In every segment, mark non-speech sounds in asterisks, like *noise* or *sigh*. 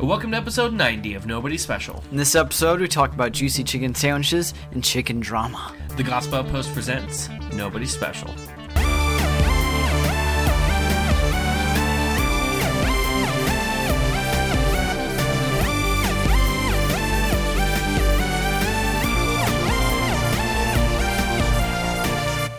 Welcome to episode 90 of Nobody Special. In this episode, we talk about juicy chicken sandwiches and chicken drama. The Gospel Post presents Nobody Special.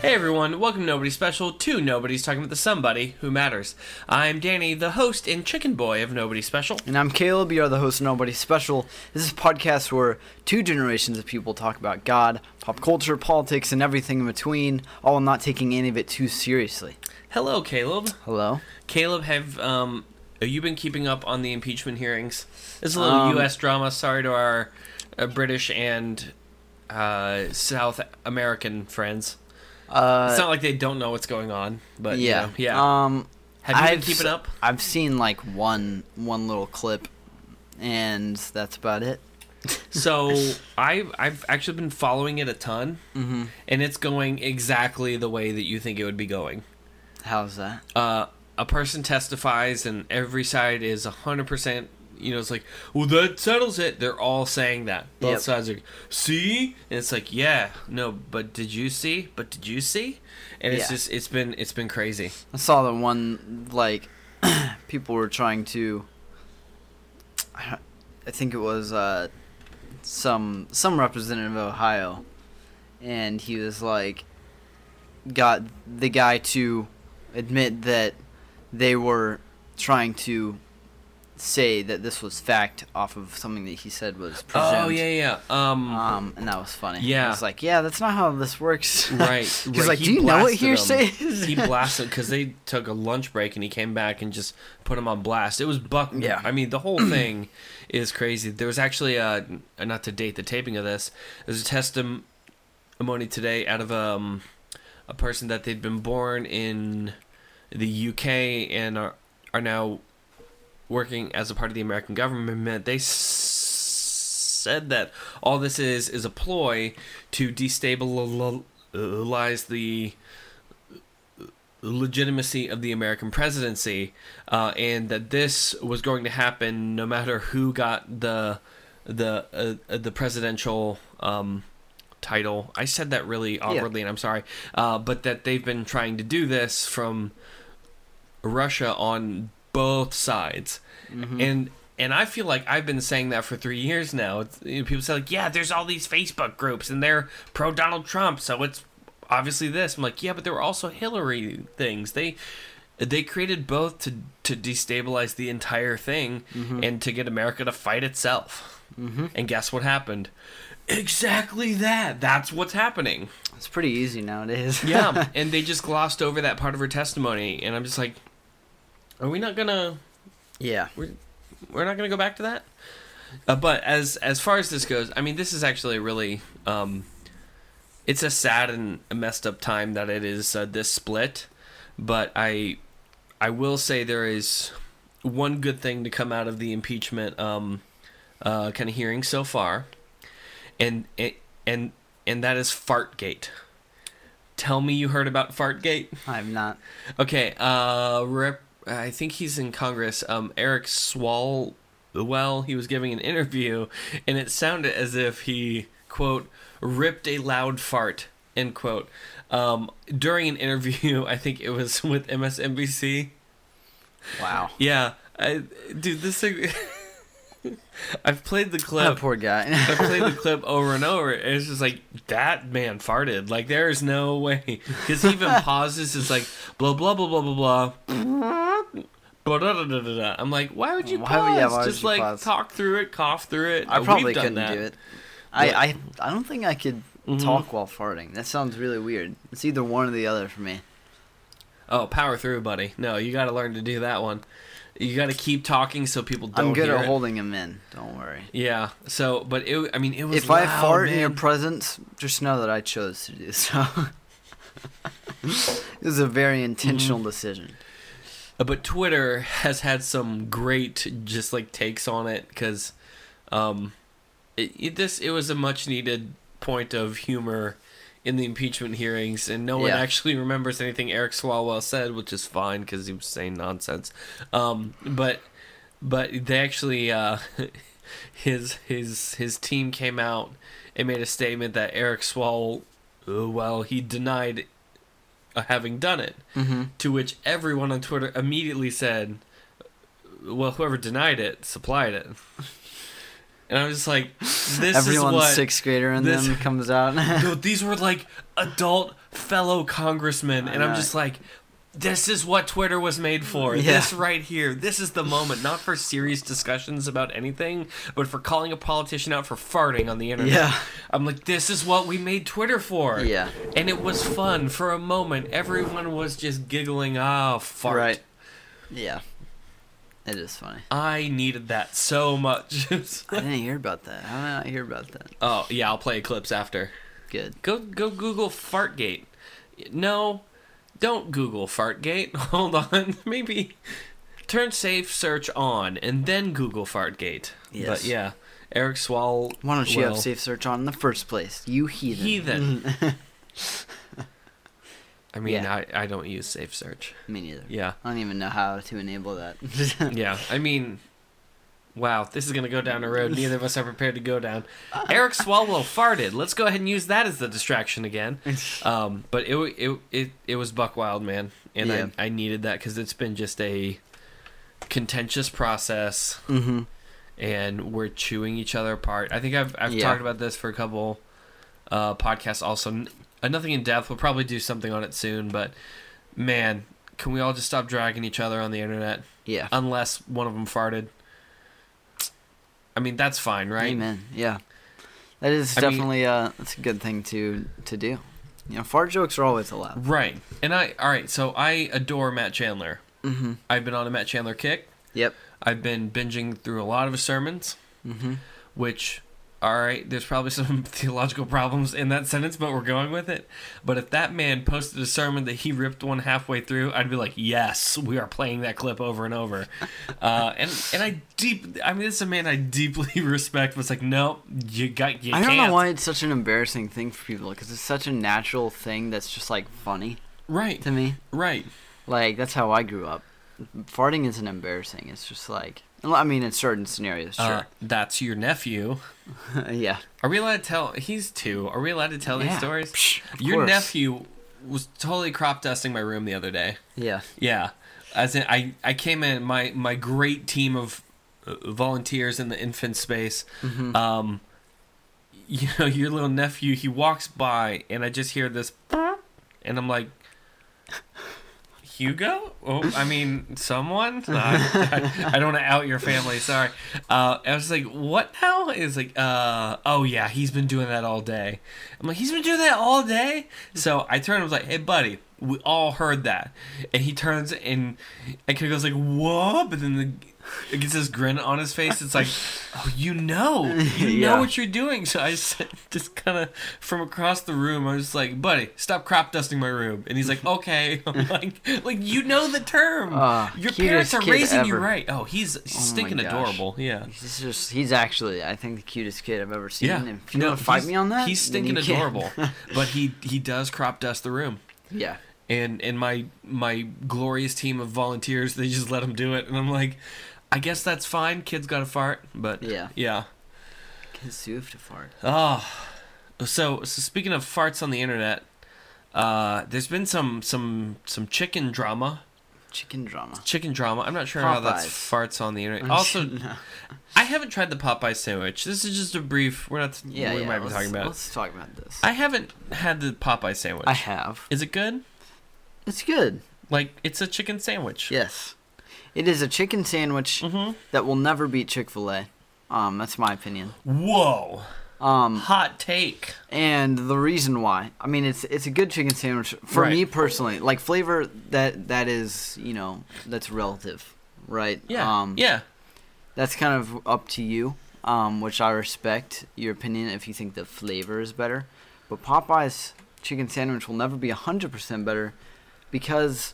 Hey everyone, welcome to Nobody Special to Nobody's Talking About the Somebody Who Matters. I'm Danny, the host and chicken boy of Nobody Special. And I'm Caleb, you are the host of Nobody Special. This is a podcast where two generations of people talk about God, pop culture, politics, and everything in between, all while not taking any of it too seriously. Hello, Caleb. Hello? Caleb, have um, have you been keeping up on the impeachment hearings? It's a little Um, U.S. drama. Sorry to our uh, British and uh, South American friends. Uh, It's not like they don't know what's going on, but you yeah. know, yeah. Um, have you been I've keeping up? I've seen like one one little clip, and that's about it. *laughs* So I've I've actually been following it a ton, Mm-hmm. and it's going exactly the way that you think it would be going. How's that? uh, a person testifies and every side is 100% you know it's like well that settles it they're all saying that both Yep. sides are like see and it's like yeah no but did you see but did you see and it's Yeah. just it's been it's been crazy I saw the one like *clears throat* people were trying to. I I think it was uh, some some representative of Ohio, and he was like, got the guy to admit that they were trying to say that this was fact off of something that he said was presumed. oh yeah yeah um Um, and that was funny. Yeah. I was like, yeah, that's not how this works. *laughs* *laughs* right He's right, like, he do you know what hearsay is? he *laughs* blasted because they took a lunch break and he came back and just put him on blast it was buck Yeah. i mean the whole *clears throat* thing is crazy there was actually a not to date the taping of this there's a testimony today out of um a person that they'd been born in the uk and are are now working as a part of the american government they s- said that all this is is a ploy to destabilize the legitimacy of the American presidency, uh, and that this was going to happen no matter who got the the uh, the presidential um, title. I said that really awkwardly, and I'm sorry, uh, but that they've been trying to do this from Russia on both sides, Mhm. and and I feel like I've been saying that for three years now. It's, you know, people say like, yeah, there's all these Facebook groups and they're pro Donald Trump, so it's obviously this. I'm like, yeah, but there were also Hillary things. They they created both to to destabilize the entire thing Mhm. and to get America to fight itself. Mhm. And guess what happened? Exactly that. That's what's happening. It's pretty easy nowadays. Yeah, *laughs* and they just glossed over that part of her testimony, and I'm just like, are we not gonna? yeah. we're not going to go back to that. Uh, but as as far as this goes, I mean, this is actually really, um, it's a sad and messed up time that it is uh, this split. But I, I will say there is one good thing to come out of the impeachment um, uh, kind of hearing so far, and and and that is Fartgate. Tell me you heard about Fartgate. I'm not. Okay, uh, rep, I think he's in Congress. Um, Eric Swalwell, he was giving an interview, and it sounded as if he quote ripped a loud fart end quote. Um, during an interview, *laughs* I think it was with MSNBC. Wow. Yeah, I, dude, this thing. *laughs* *laughs* I've played the That clip. poor guy. *laughs* I played the *laughs* clip over and over. And it's just like that man farted. Like there is no way because he even pauses. It's like blah blah blah blah blah blah. Blah, da, da, da, da, da. I'm like, why would you Why pause? yeah, why just like pause? talk through it, cough through it. I probably couldn't that. do it. I, I I don't think I could Mhm. talk while farting. That sounds really weird. It's either one or the other for me. Oh, power through, buddy. No, you got to learn to do that one. You got to keep talking so people don't I'm good at it. holding him in. Don't worry. Yeah. So, but it. I mean, it was. If I loud, fart in your presence, just know that I chose to do so. *laughs* it was a very intentional decision. Uh, but Twitter has had some great just like takes on it because um, it, it this it was a much needed point of humor in the impeachment hearings, and no one Yeah. actually remembers anything Eric Swalwell said, which is fine because he was saying nonsense. Um, but but they actually uh, *laughs* his his his team came out and made a statement that Eric Swall, uh, well, he denied uh, having done it. Mm-hmm. To which everyone on Twitter immediately said, "Well, whoever denied it supplied it." *laughs* And I was just like, "This Everyone is what." sixth grader in this- them *laughs* comes out. *laughs* Dude, these were like adult fellow congressmen, and I'm just like, this is what Twitter was made for. Yeah. This right here. This is the moment, not for serious discussions about anything, but for calling a politician out for farting on the internet. Yeah. I'm like, this is what we made Twitter for. Yeah. And it was fun for a moment. Everyone was just giggling. Oh, fart. Right. yeah. It is funny. I needed that so much. *laughs* I didn't hear about that. How did I not hear about that? oh yeah, I'll play clips after. Good. Go go Google Fartgate. No, don't Google Fartgate. *laughs* Hold on. *laughs* Maybe turn safe search on and then Google Fartgate. Yes. But yeah, Eric Swall. Why don't you well, have safe search on in the first place? You heathen. Heathen. I mean, Yeah. I, I don't use safe search. Me neither. Yeah. I don't even know how to enable that. *laughs* Yeah. I mean, wow, this is going to go down a road neither of us are prepared to go down. *laughs* Eric Swalwell farted. Let's go ahead and use that as the distraction again. *laughs* Um, but it, it it it was Buck Wild, man, and Yeah. I I needed that because it's been just a contentious process, mm-hmm. and we're chewing each other apart. I think I've I've Yeah. talked about this for a couple uh, podcasts. Also, uh, nothing in depth. We'll probably do something on it soon, but man, can we all just stop dragging each other on the internet? Yeah. Unless one of them farted. I mean, that's fine, right? Amen. Yeah. That is I mean- definitely uh that's a good thing to to do. You know, fart jokes are always allowed. Right. And I all right. So I adore Matt Chandler. Mm-hmm. I've been on a Matt Chandler kick. Yep. I've been binging through a lot of his sermons, Mm-hmm. which, all right, there's probably *laughs* some theological problems in that sentence, but we're going with it. But if that man posted a sermon that he ripped one halfway through, I'd be like, yes, we are playing that clip over and over. *laughs* Uh, and and I deep, I mean, this is a man I deeply *laughs* respect. Was like, no, you got, you I don't can't. know why it's such an embarrassing thing for people because it's such a natural thing that's just like funny Right, to me. right. Like that's how I grew up. Farting isn't embarrassing. It's just like I mean, in certain scenarios, Uh, sure. that's your nephew. *laughs* yeah. Are we allowed to tell? He's two. Are we allowed to tell these stories? Psh, Your course. nephew was totally crop dusting my room the other day. Yeah. Yeah, as in I I came in my my great team of uh, volunteers in the infant space. Mhm. Um, you know *laughs* your little nephew. He walks by and I just hear this, *laughs* and I'm like. Hugo? Oh, I *laughs* mean, someone? *laughs* I, I, I don't want to out your family. Sorry. Uh, I was like, what now? It's like, uh, oh yeah, he's been doing that all day. I'm like, he's been doing that all day. So I turned and was like, hey, buddy, we all heard that. And he turns and and kind of goes like, whoa. But then the it gets this grin on his face. It's like, oh, you know, *laughs* you Yeah. know what you're doing. So I just, just kind of from across the room, I was like, buddy, stop crop dusting my room. And he's like, *laughs* okay. *laughs* I'm like, like you know the term. Ah, Your parents are raising you right. Oh, he's, he's Oh stinking adorable. Yeah. He's just he's actually I think the cutest kid I've ever seen. Yeah. And if you No, want to fight me on that, He's stinking adorable. but he he does crop dust the room. yeah. and and my my glorious team of volunteers they just let him do it and i'm like i guess that's fine kids got to fart but Yeah. yeah Kids do have to fart. oh so so speaking of farts on the internet uh there's been some some some chicken drama Chicken drama. chicken drama i'm not sure how that's farts on the internet also No. i haven't tried the popeye sandwich this is just a brief we're not yeah, we yeah. might be talking about. Let's talk about this. i haven't had the popeye sandwich I have. is it good It's good. like it's a chicken sandwich Yes. It is a chicken sandwich mm-hmm. that will never beat Chick Fil A. Um, that's my opinion. whoa Um, hot take and the reason why, I mean, it's it's a good chicken sandwich for Right. me personally. Like flavor, that that is you know that's relative, right? yeah Um, yeah That's kind of up to you, um, which I respect your opinion if you think the flavor is better. But Popeye's chicken sandwich will never be 100% better because,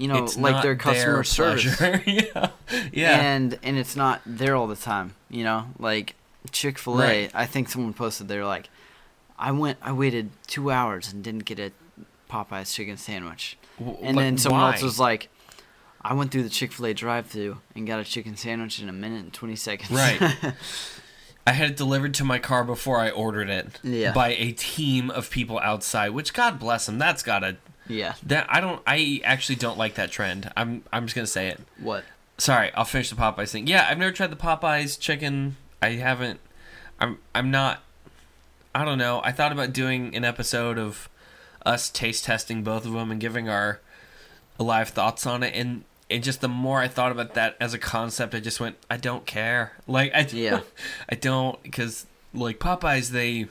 you know, it's like their customer service. *laughs* yeah, yeah, And, and it's not there all the time, you know? Like Chick fil A, Right. I think someone posted, they're like, I went, I waited two hours and didn't get a Popeye's chicken sandwich. W- And then someone why? else was like, I went through the Chick Fil A drive-through and got a chicken sandwich in a minute and twenty seconds. Right. *laughs* I had it delivered to my car before I ordered it Yeah. by a team of people outside, which God bless them. That's gotta yeah. that I don't I actually don't like that trend. I'm I'm just gonna say it. What? Sorry, I'll finish the Popeyes thing. Yeah, I've never tried the Popeyes chicken. I haven't. I'm I'm not. I don't know. I thought about doing an episode of us taste testing both of them and giving our live thoughts on it, and and just the more I thought about that as a concept, I just went, I don't care. Like I Yeah. *laughs* I don't because like Popeyes they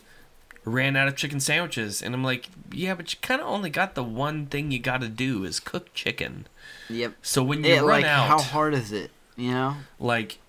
ran out of chicken sandwiches, and I'm like, yeah, but you kind of only got the one thing you got to do is cook chicken. Yep. So when you Yeah, run like out, how hard is it? You know? like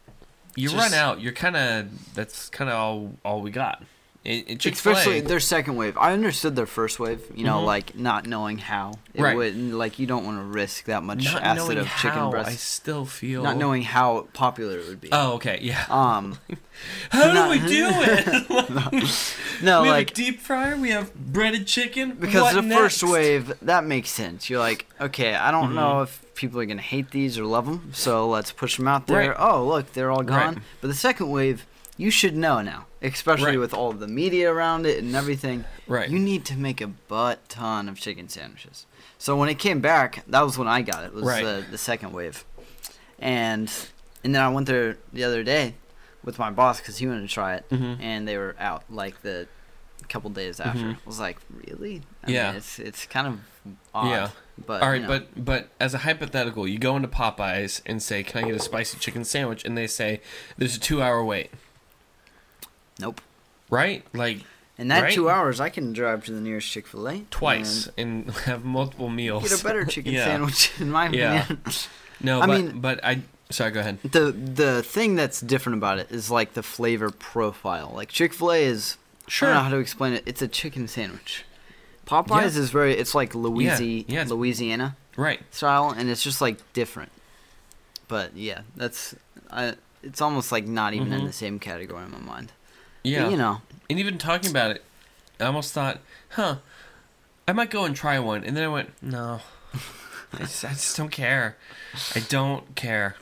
you Just- run out you're kind of that's kind of all all we got in Chick-fil-A, Especially their second wave. I understood their first wave, you know, Mhm. like not knowing how it Right. would like you don't want to risk that much not acid of chicken breast. i still feel Not knowing how popular it would be. oh okay yeah Um *laughs* how not- do we do *laughs* it *laughs* no, we have like deep fryer we have breaded chicken because what the first wave that makes sense. You're like, okay, I don't Mhm. know if people are gonna hate these or love them, so let's push them out there. Right. Oh, look, they're all gone. Right. But the second wave, you should know now, especially Right. with all the media around it and everything. right You need to make a butt ton of chicken sandwiches. So when it came back, that was when I got it. Was Right. the, the second wave, and and then I went there the other day with my boss because he wanted to try it, Mhm. and they were out like the couple days after. Mhm. I was like, really? I Yeah. mean, it's it's kind of odd. Yeah. But all right you know, but but as a hypothetical you go into popeyes and say can i get a spicy chicken sandwich and they say there's a two hour wait nope. right like In that Right. two hours, I can drive to the nearest Chick Fil A twice and *laughs* have multiple meals Get a better *laughs* chicken Yeah. sandwich, in my Yeah. opinion. *laughs* no I but mean- but i sorry go ahead The the thing that's different about it is like the flavor profile. Like Chick Fil A is sure. I don't know how to explain it. It's a chicken sandwich. Popeyes is very. It's like Louisi- yeah, Louisiana right style, and it's just like different. But yeah, that's. I, it's almost like not even in Mhm. the same category in my mind. Yeah But, you know. And even talking about it, I almost thought, huh, I might go and try one. And then I went, no, *laughs* I just, I just don't care. I don't care.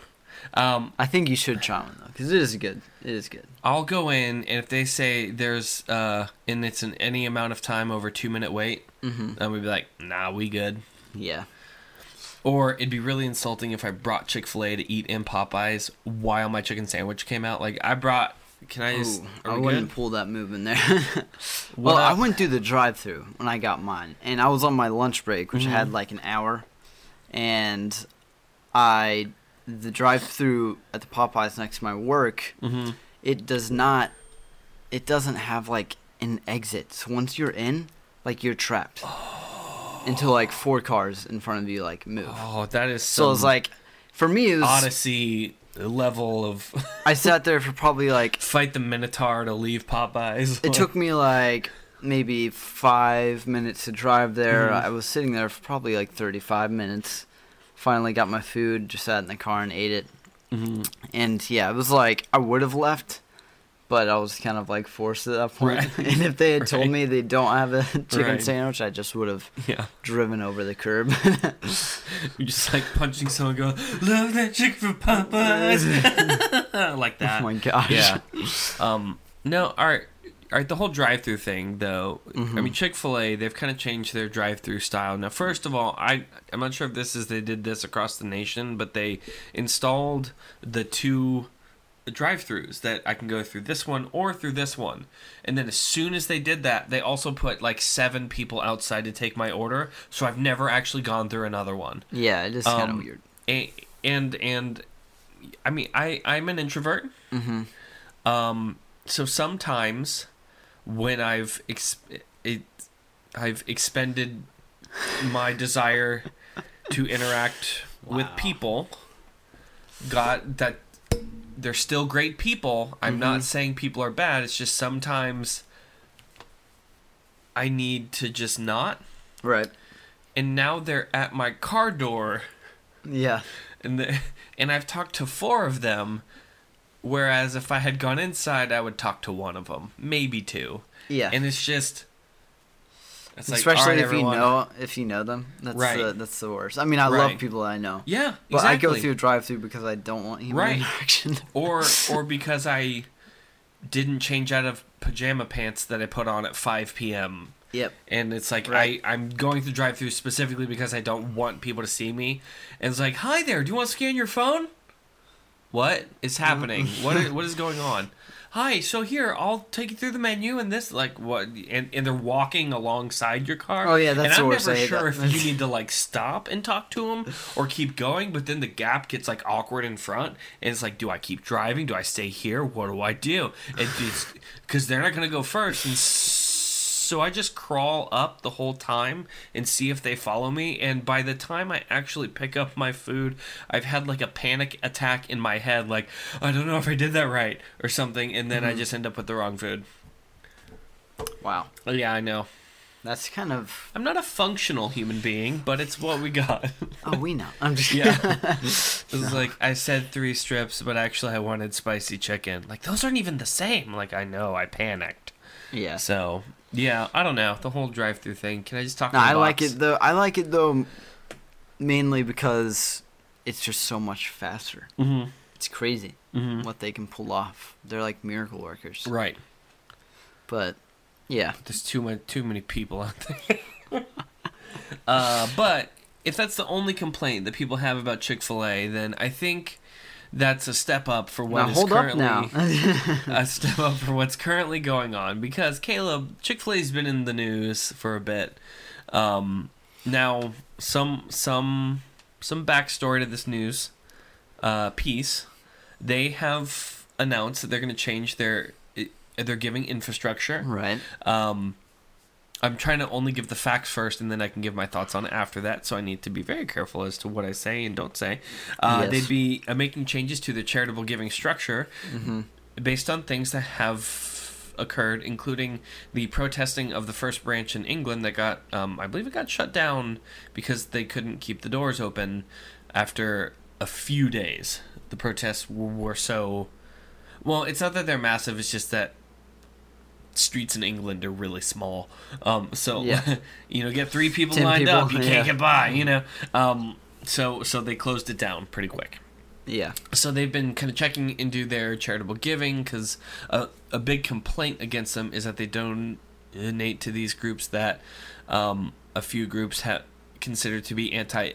Um, I think you should try one though, because it is good. It is good. I'll go in, and if they say there's, uh, and it's an any amount of time over two minute wait, hmm then we'd be like, nah, we good. Yeah. Or it'd be really insulting if I brought Chick Fil A to eat in Popeyes while my chicken sandwich came out. Like I brought. Can I just? Ooh, I wouldn't good? pull that move in there. *laughs* Well, I went through the drive-through when I got mine, and I was on my lunch break, which I had like an hour, and I the drive-through at the Popeyes next to my work. Mhm. It does not. It doesn't have like an exit. So once you're in, like you're trapped until like four cars in front of you like move. Oh, that is so So it's like, for me, it was. Odyssey level of I sat there for probably like *laughs* fight the Minotaur to leave Popeyes. It took me like maybe five minutes to drive there. Mhm. I was sitting there for probably like 35 minutes. Finally got my food, just sat in the car and ate it. Mhm. And yeah, it was like I would have left, but I was kind of like forced at that point. Right. *laughs* and if they had told me they don't have a *laughs* chicken Right. sandwich, I just would have Yeah, driven over the curb. *laughs* you just like punching someone, go love that chick from Popeyes, like that. oh my gosh. Yeah. Um. No. All right. All right. The whole drive-through thing, though. I Mhm. mean, Chick Fil A. They've kind of changed their drive-through style. Now, first of all, I I'm not sure if this is they did this across the nation, but they installed the two drive-throughs that I can go through this one or through this one. And then as soon as they did that, they also put like seven people outside to take my order. So I've never actually gone through another one. Yeah, it is kind of Um, weird. A- And and I mean, I I'm an introvert. hmm Um, so sometimes when I've ex- it, I've expended my desire to interact with people, got that they're still great people. I'm not Mhm. saying people are bad. It's just sometimes I need to just not. Right. And now they're at my car door Yeah. *laughs* and the, and I've talked to four of them. Whereas if I had gone inside, I would talk to one of them, maybe two. Yeah. And it's just, It's like, Especially if everyone." you know if you know them. That's Right. the, that's the worst. I mean, I Right. love people that I know. Yeah, But I go through a drive-through because I don't want human Right. interaction. *laughs* or or because I didn't change out of pajama pants that I put on at 5 p.m. yep. And it's like Right. I I'm going through drive-through specifically because I don't want people to see me. And it's like, "Hi there, do you want to scan your phone?" What is happening? *laughs* what is, what is going on? Hi, so here I'll take you through the menu and this like what and, and they're walking alongside your car. Oh, yeah, that's and I'm never worst. I hate sure that. if you *laughs* need to like stop and talk to them or keep going, but then the gap gets like awkward in front, and it's like, do I keep driving? Do I stay here? What do I do? And it's because they're not gonna go first, and so I just crawl up the whole time and see if they follow me. And by the time I actually pick up my food, I've had like a panic attack in my head, like I don't know if I did that right or something, and then I mm-hmm. just end up with the wrong food. Wow. Yeah, I know. That's kind of. I'm not a functional human being, but it's what we got. Oh, we know. I'm just. Yeah. *laughs* It was like I said three strips, but actually I wanted spicy chicken. Like those aren't even the same. Like I know, I panicked. yeah. So yeah, I don't know the whole drive-through thing. Can I just talk? No, I like it though. I like it though, mainly because it's just so much faster. Mhm. It's crazy Mhm. what they can pull off. They're like miracle workers. Right. But yeah, There's too many too many people out there. *laughs* uh, but if that's the only complaint that people have about Chick Fil A, then I think that's a step up for what now is hold up currently now. *laughs* *laughs* a step up for what's currently going on because Caleb Chick Fil A's been in the news for a bit. Um, now some some some backstory to this news uh, piece. They have announced that they're going to change their they're giving infrastructure. right. Um, I'm trying to only give the facts first, and then I can give my thoughts on it after that. So I need to be very careful as to what I say and don't say. Uh, Yes. They'd be uh, making changes to the charitable giving structure hmm based on things that have occurred, including the protesting of the first branch in England that got, um, I believe it got shut down because they couldn't keep the doors open after a few days. The protests were so. Well, it's not that they're massive, it's just that streets in England are really small. Um, so, Yeah. *laughs* you know, get three people Ten lined people, up, you yeah. can't get by, you know? Um, so, so they closed it down pretty quick Yeah. so they've been kind of checking into their charitable giving because a, a big complaint against them is that they don't donate to these groups that um, a few groups have considered to be anti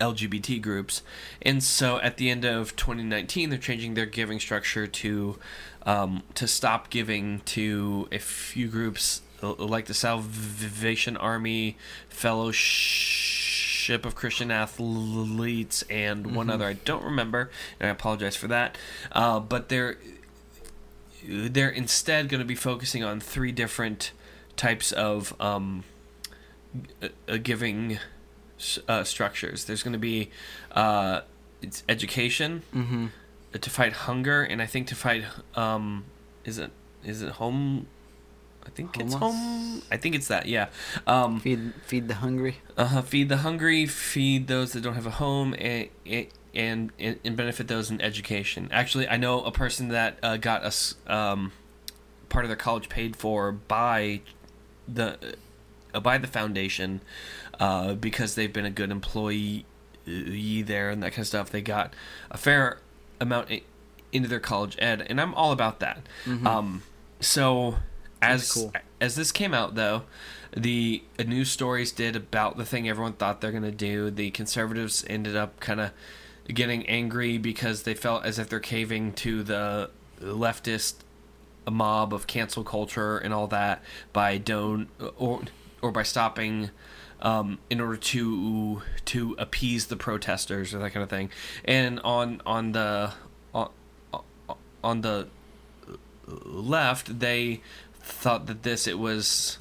LGBT groups. And so at the end of 2019, they're changing their giving structure to um, to stop giving to a few groups like the Salvation Army, Fellowship of Christian Athletes, and one other I don't remember, and I apologize for that. Uh, but they're they're instead going to be focusing on three different types of um, uh, giving uh, structures. There's going to be uh, it's education hmm uh, to fight hunger, and I think to fight um, is it is it home? I think it's home. I think it's that. Yeah. Um, Feed feed the hungry. uh, feed the hungry, feed those that don't have a home, and and and, and benefit those in education. Actually, I know a person that uh, got a um, part of their college paid for by the by the foundation uh, because they've been a good employee uh, there and that kind of stuff. They got a fair amount into their college ed, and I'm all about that. Mhm. Um, so as cool. as this came out though, the uh, news stories did about the thing everyone thought they're gonna do. The conservatives ended up kind of getting angry because they felt as if they're caving to the leftist mob of cancel culture and all that by don't or or by stopping um, in order to to appease the protesters or that kind of thing. And on on the on, on the left, they thought that this it was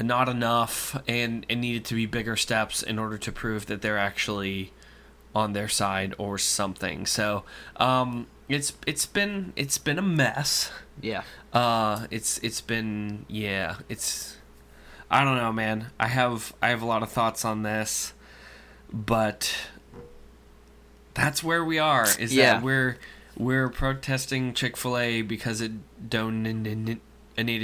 not enough and it needed to be bigger steps in order to prove that they're actually on their side or something. So um, it's it's been it's been a mess. Yeah. Uh, it's it's been yeah, it's I don't know, man. I have I have a lot of thoughts on this, but that's where we are. Is Yeah. that we're we're protesting Chick Fil A because it donated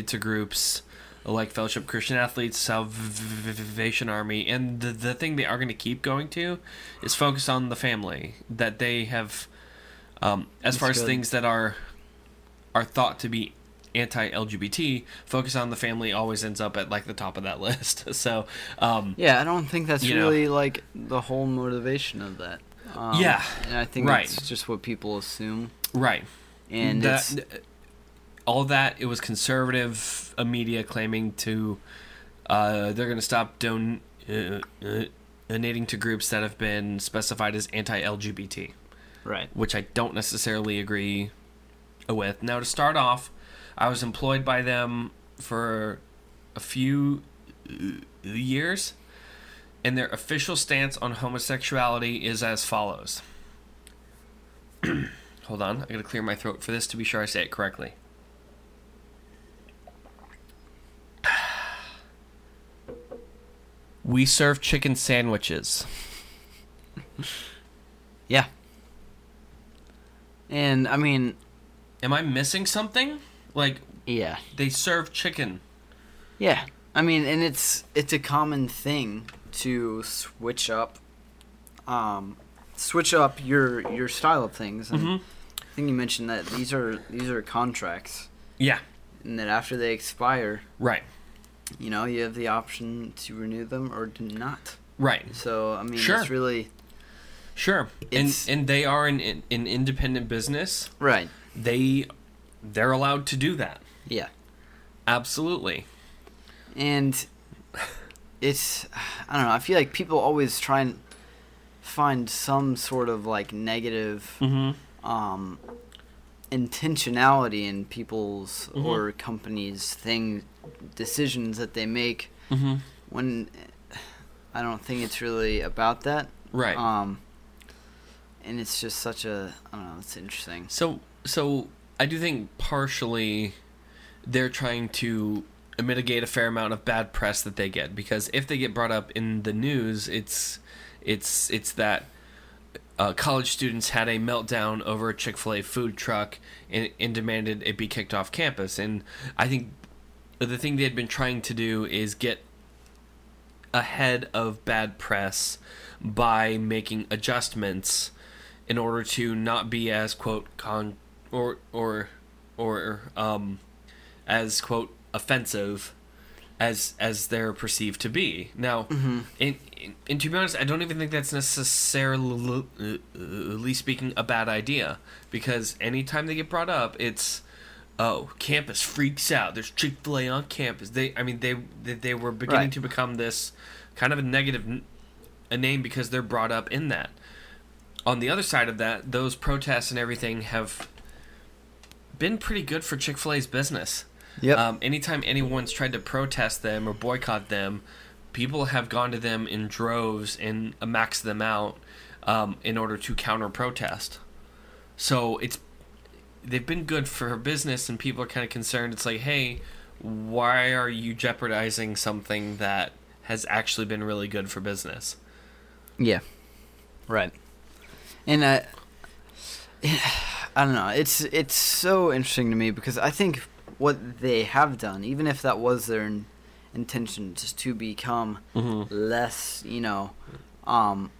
to groups like Fellowship Christian Athletes, Salvation Army, and the the thing they are going to keep going to is focus on the family that they have. Um, as That's far as good. things that are are thought to be anti-LGBT, focus on the family always ends up at like the top of that *laughs* list. so, um, Yeah, I don't think that's You know. really like the whole motivation of that. Um, Yeah, and I think right. it's just what people assume, right. and that, it's all that it was conservative media claiming to uh, they're going to stop don- uh, uh, donating to groups that have been specified as anti-LGBT, right. which I don't necessarily agree with. Now, to start off, I was employed by them for a few uh, years, and their official stance on homosexuality is as follows. *clears throat* Hold on, I gotta clear my throat for this to be sure I say it correctly. *sighs* We serve chicken sandwiches. *laughs* Yeah. And I mean, Am I missing something? Like yeah, they serve chicken. yeah. I mean, and it's it's a common thing to switch up, um, switch up your your style of things. And Mhm. I think you mentioned that these are these are contracts, Yeah, and that after they expire, right, you know, you have the option to renew them or to not. right. So I mean, Sure. it's really Sure. It's- and and they are an an independent business. right. They they're allowed to do that. Yeah. Absolutely. and it's I don't know. I feel like people always try and find some sort of like negative Mm-hmm. um, intentionality in people's Mhm. or companies' thing decisions that they make Mm-hmm. when I don't think it's really about that. Right. Um, and it's just such a I don't know. It's interesting. So so I do think partially they're trying to mitigate a fair amount of bad press that they get because if they get brought up in the news, it's it's it's that uh, college students had a meltdown over a Chick Fil A food truck and, and demanded it be kicked off campus. And I think the thing they had been trying to do is get ahead of bad press by making adjustments in order to not be as quote con or or or um as quote offensive as as they're perceived to be. Now, Mm-hmm. in, in, and to be honest, I don't even think that's necessarily uh, speaking a bad idea because anytime they get brought up, it's oh campus freaks out. There's Chick Fil A on campus. They, I mean, they they, they were beginning Right. to become this kind of a negative a name because they're brought up in that. On the other side of that, those protests and everything have been pretty good for Chick Fil A's business. Yep. Um, anytime anyone's tried to protest them or boycott them, people have gone to them in droves and maxed them out um, in order to counter protest. So it's they've been good for business, and people are kind of concerned. It's like, hey, why are you jeopardizing something that has actually been really good for business? Yeah. Right. And *sighs* I I don't know. It's it's so interesting to me because I think what they have done, even if that was their in- intention, just to become Mm-hmm. less, you know, um,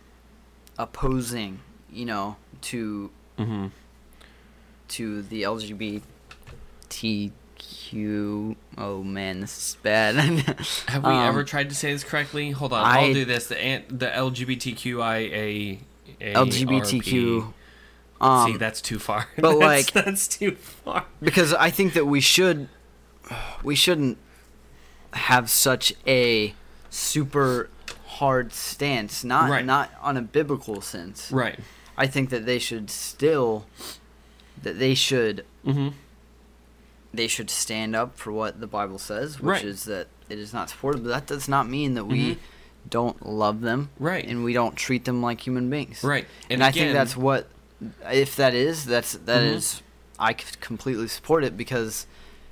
opposing, you know, to Mm-hmm. to the LGBTQ. Oh man, this is bad. *laughs* Have we Um, ever tried to say this correctly? Hold on, I- I'll do this. The the LGBTQIA. LGBTQ. Um, See, that's too far. but, *laughs* That's- like- that's too far. because I think that we should we shouldn't have such a super hard stance not Right. not on a biblical sense Right. I think that they should still that they should Mm-hmm. they should stand up for what the Bible says which Right. is that it is not supported but that does not mean that we Mhm. don't love them Right. and we don't treat them like human beings Right. and, I think that's what if that is that's that Mhm. is I completely support it because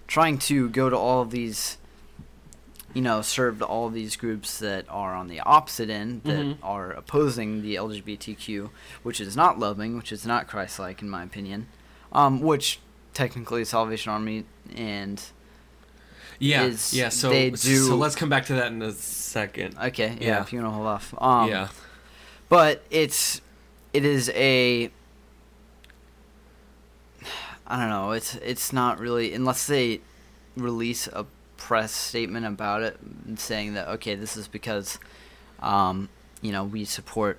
trying to go to all of these you know serve to all of these groups that are on the opposite end that Mhm. are opposing the LGBTQ which is not loving which is not Christ-like in my opinion um which technically Salvation Army and Yeah, is yeah. So they do. so let's come back to that in a second. okay, yeah, yeah. If you want to hold off. Um, yeah, but it's it is a I don't know. It's it's not really unless they release a press statement about it saying that okay, this is because um, you know we support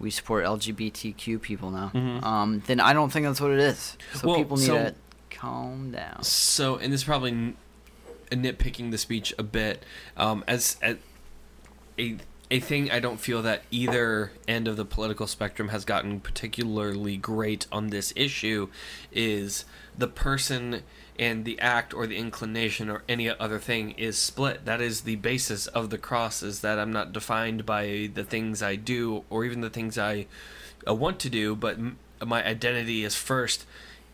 we support LGBTQ people now. Mhm. Um, then I don't think that's what it is. So Well, people need so- to calm down. So, and this is probably n- nitpicking the speech a bit. Um, as, as a a thing, I don't feel that either end of the political spectrum has gotten particularly great on this issue. Is the person and the act or the inclination or any other thing is split. That is the basis of the cross. Is that I'm not defined by the things I do or even the things I uh, want to do, but my identity is first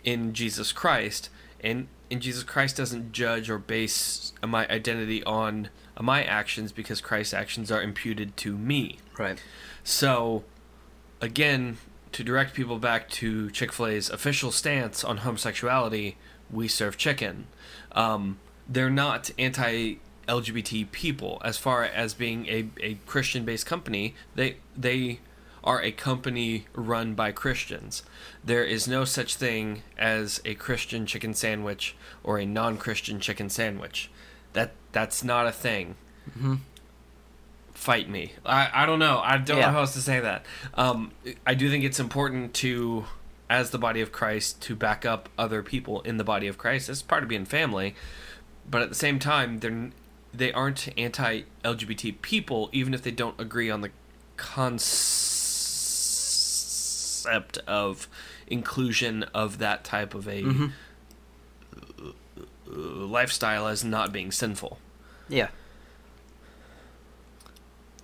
in Jesus Christ, and and Jesus Christ doesn't judge or base my identity on my actions because Christ's actions are imputed to me. Right. So, again, to direct people back to Chick Fil A's official stance on homosexuality, we serve chicken. Um, they're not anti LGBT people as far as being a, a Christian based company. They they are a company run by Christians. There is no such thing as a Christian chicken sandwich or a non Christian chicken sandwich. That that's not a thing hmm fight me. I, I don't know. I don't Yeah. know how else to say that. Um, I do think it's important to, as the body of Christ, to back up other people in the body of Christ. It's part of being family, but at the same time, they're they aren't anti-LGBT people, even if they don't agree on the concept of inclusion of that type of a Mhm. Lifestyle as not being sinful. Yeah.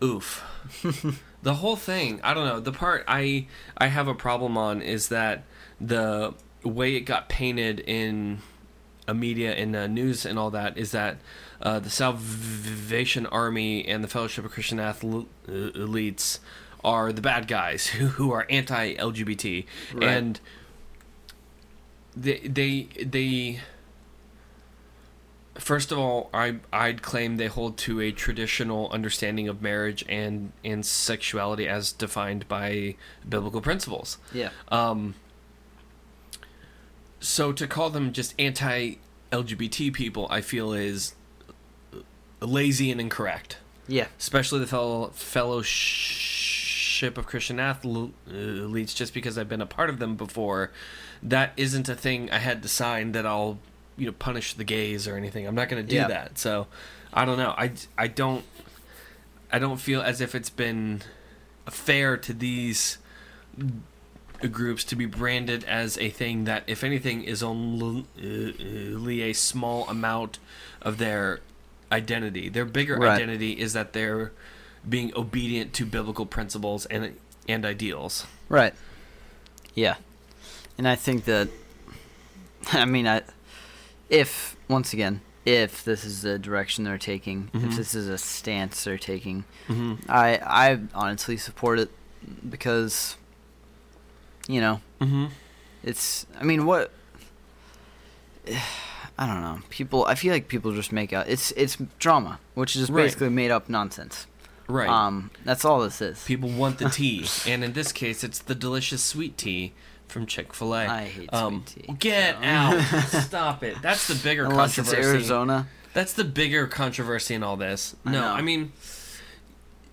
oof *laughs* the whole thing i don't know the part i i have a problem on is that the way it got painted in a media and uh, news and all that is that uh, the salvation army and the fellowship of christian Athle- uh, elites are the bad guys *laughs* who, who are anti-lgbt Right. and they they they First of all, I I'd claim they hold to a traditional understanding of marriage and and sexuality as defined by biblical principles. Yeah. Um, so to call them just anti-LGBT people, I feel is lazy and incorrect. Yeah. Especially the fellow fellowship of Christian athletes, just because I've been a part of them before. That isn't a thing I had to sign that I'll you know punish the gays or anything. I'm not going to do Yeah. that. So I don't know. I I don't I don't feel as if it's been fair to these groups to be branded as a thing that, if anything, is only a small amount of their identity. Their bigger Right. identity is that they're being obedient to biblical principles and and ideals. Right. Yeah. And I think that *laughs* I mean I if once again, if this is the direction they're taking, Mhm. if this is a stance they're taking, Mm-hmm. I I honestly support it because you know, Mm-hmm. it's I mean what *sighs* I don't know. People I feel like people just make out it's it's drama, which is Right. basically made up nonsense. Right. Um that's all this is. People want the *laughs* tea, and in this case, it's the delicious sweet tea from Chick Fil A. I hate um, sweet tea. Get so. out! *laughs* Stop it. That's the bigger Unless it's controversy. Arizona. That's the bigger controversy in all this. I No, know. I mean,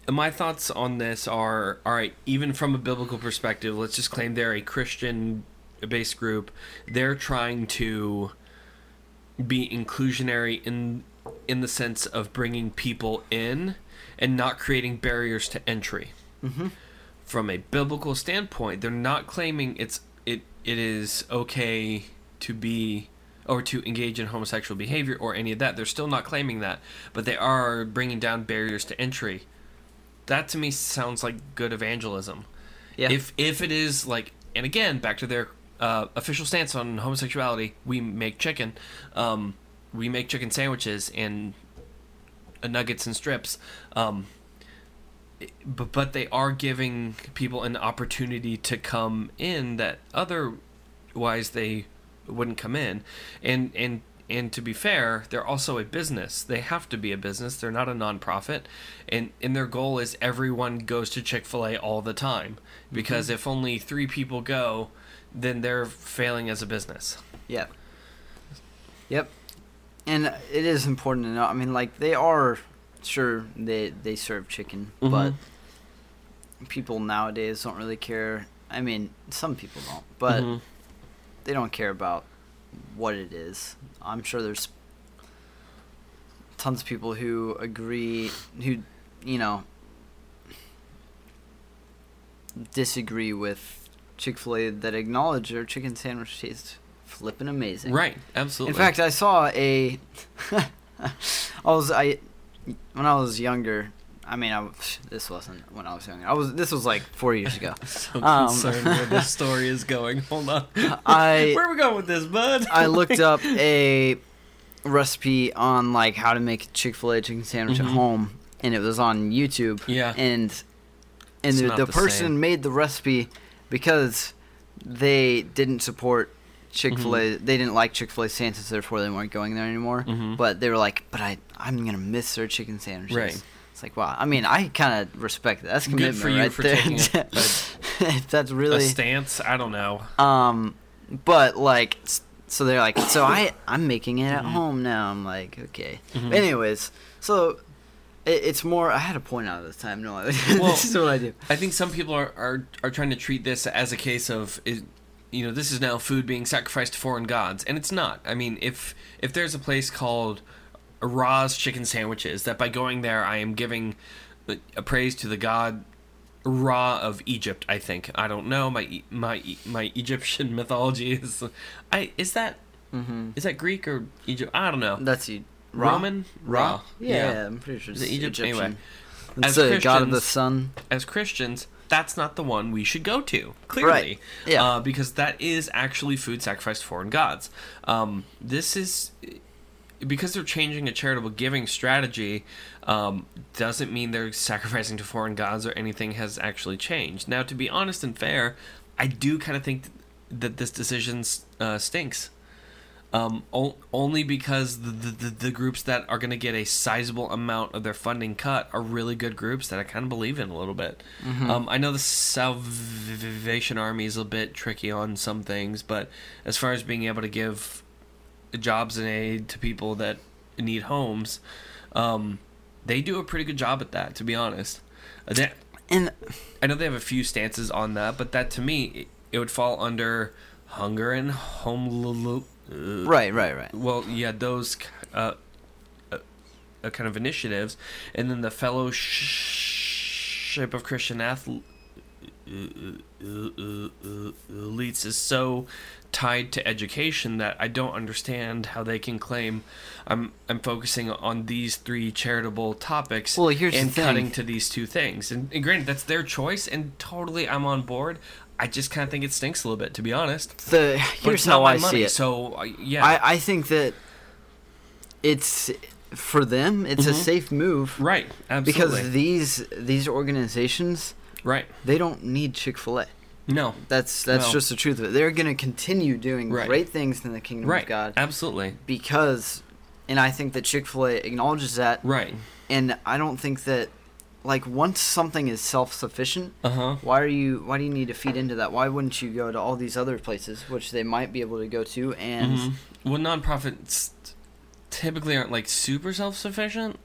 my thoughts on this are all right. Even from a biblical perspective, let's just claim they're a Christian-based group. They're trying to be inclusionary in in the sense of bringing people in and not creating barriers to entry. Mm-hmm. From a biblical standpoint, they're not claiming it's it it is okay to be or to engage in homosexual behavior or any of that. They're still not claiming that, but they are bringing down barriers to entry. That to me sounds like good evangelism. Yeah. If if it is like, and again, back to their uh, official stance on homosexuality, we make chicken, um, we make chicken sandwiches and uh, nuggets and strips. Um, but but they are giving people an opportunity to come in that otherwise they wouldn't come in and and and to be fair, they're also a business. They have to be a business. They're not a nonprofit, and and their goal is everyone goes to Chick Fil A all the time. Because mm-hmm. if only three people go, then they're failing as a business. Yep. Yep. And it is important to know. I mean, like they are sure they they serve chicken, Mhm. but people nowadays don't really care. I mean, some people don't, but Mhm. they don't care about what it is. I'm sure there's tons of people who agree, who, you know, disagree with Chick fil A that acknowledge their chicken sandwich tastes flippin' amazing. right, absolutely. In fact, I saw a. *laughs* I was I when I was younger. I mean, I this wasn't when I was younger. I was this was like four years ago. *laughs* so um, concerned where this *laughs* story is going. Hold on. I- *laughs* where are we going with this, bud? I looked up a recipe on like how to make a Chick Fil A chicken sandwich Mhm. at home, and it was on YouTube. Yeah. and and the, the the person same. made the recipe because they didn't support Chick Fil A. They didn't like Chick Fil A sandwiches, therefore they weren't going there anymore. Mhm. But they were like, "But I, I'm gonna miss their chicken sandwiches." Right. It's like, wow. I mean, I kind of respect that. That's Good commitment for you right for there. taking a- *laughs* If that's a really stance. I don't know. um, but like, so they're like, so I *coughs* I'm making it at Mhm. home now. I'm like, okay. Mhm. Anyways, so it, it's more. I had a point out of this time. No, *laughs* Well, this is what I do. I think some people are, are, are trying to treat this as a case of, you know, this is now food being sacrificed to foreign gods, and it's not. I mean, if if there's a place called Ra's Chicken Sandwiches, that by going there I am giving a praise to the god Ra of Egypt. I think I don't know my my my Egyptian *laughs* mythology is, I is that Mm-hmm. is that Greek or Egypt? I don't know. That's you. Ra? Roman Ra. Yeah, yeah, I'm pretty sure it's Egypt? Egyptian. Anyway, It's as the god of the sun. as Christians, that's not the one we should go to. Clearly, Right. Yeah. uh, because that is actually food sacrificed to foreign gods. Um, this is because they're changing a charitable giving strategy. Um, doesn't mean they're sacrificing to foreign gods or anything has actually changed. Now, to be honest and fair, I do kind of think that this decision uh, stinks. Um, o- only because the, the, the, groups that are going to get a sizable amount of their funding cut are really good groups that I kind of believe in a little bit. Um, I know the Salvation Army is a bit tricky on some things, but as far as being able to give jobs and aid to people that need homes, um, they do a pretty good job at that, to be honest. Uh, they- And I know they have a few stances on that, but that to me, it, it would fall under hunger and home. Uh, right, right, right. well, yeah, those uh, uh, uh, kind of initiatives, and then the Fellowship of Christian Athletes is so tied to education that I don't understand how they can claim I'm I'm focusing on these three charitable topics Well, here's and cutting to these two things. And, and granted, that's their choice, and totally I'm on board. I just kind of think it stinks a little bit, to be honest. The here's how I money, see it. So uh, yeah, I, I think that it's for them. It's a Mhm. safe move right, absolutely, because these these organizations right. they don't need Chick Fil A. No, That's that's Well- just the truth of it. They're going to continue doing Right. great things in the kingdom right, of God absolutely, because, and I think that Chick Fil A acknowledges that. right. And I don't think that, like, once something is self sufficient, Uh huh. why are you? Why do you need to feed into that? Why wouldn't you go to all these other places, which they might be able to go to? And hmm Well, nonprofits typically aren't like super self-sufficient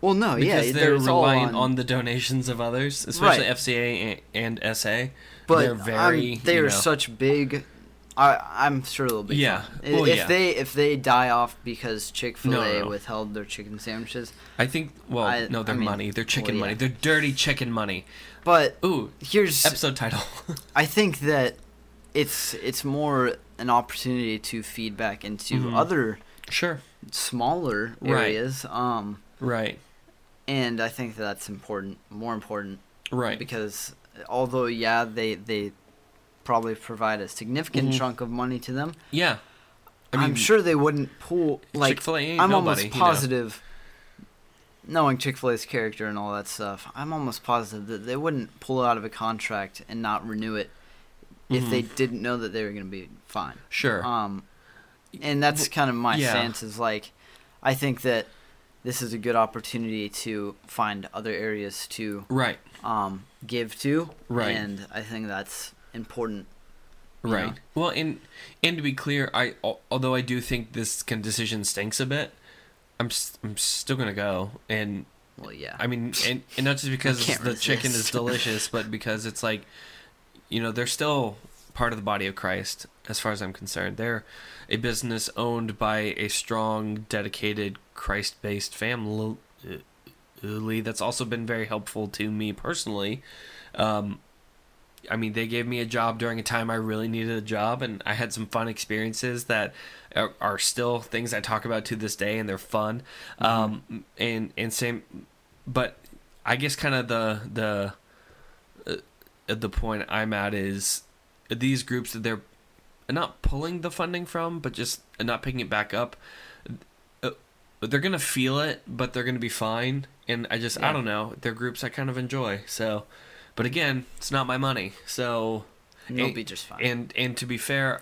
well, no, because yeah, they're all reliant on, on the donations of others, especially Right. FCA and, and SA. but they're very, I'm- they you are know- such big. I I'm sure they'll be. Yeah. fine. Well, if yeah. they if they die off because Chick Fil A No, no, withheld their chicken sandwiches, I think. Well, I- no, their I mean, money, their chicken well, money, their dirty chicken money. but Ooh, here's episode title. *laughs* I think that it's it's more an opportunity to feed back into Mhm. other sure. smaller Right. areas. Um, Right. and I think that that's important, more important, Right. because although yeah, they they probably provide a significant Mhm. chunk of money to them. yeah. I mean, am sure they wouldn't pull like Chick-fil-A I'm nobody, almost you know. positive. Knowing Chick Fil A's character and all that stuff, I'm almost positive that they wouldn't pull out of a contract and not renew it if Mhm. they didn't know that they were going to be fine. Sure. Um, and that's kind of my yeah. stance. Is like, I think that this is a good opportunity to find other areas to right, um, give to, Right. And I think that's important. right. know? Well, and and to be clear, I although I do think this kind of decision stinks a bit, I'm I'm still gonna go, and Well, yeah. I mean, and, and not just *laughs* because the chicken is *laughs* delicious, but because it's like, you know, they're still part of the body of Christ, as far as I'm concerned. They're a business owned by a strong, dedicated, Christ-based family that's also been very helpful to me personally. Um, I mean, they gave me a job during a time I really needed a job, and I had some fun experiences that are, are still things I talk about to this day, and they're fun. Um, and and same, but I guess kind of the the uh, the point I'm at is these groups that they're not pulling the funding from, but just not picking it back up. uh, They're gonna feel it, but they're gonna be fine. And I just I don't know. They're groups I kind of enjoy. So, but again, it's not my money. So you'll and- be just fine. and and to be fair,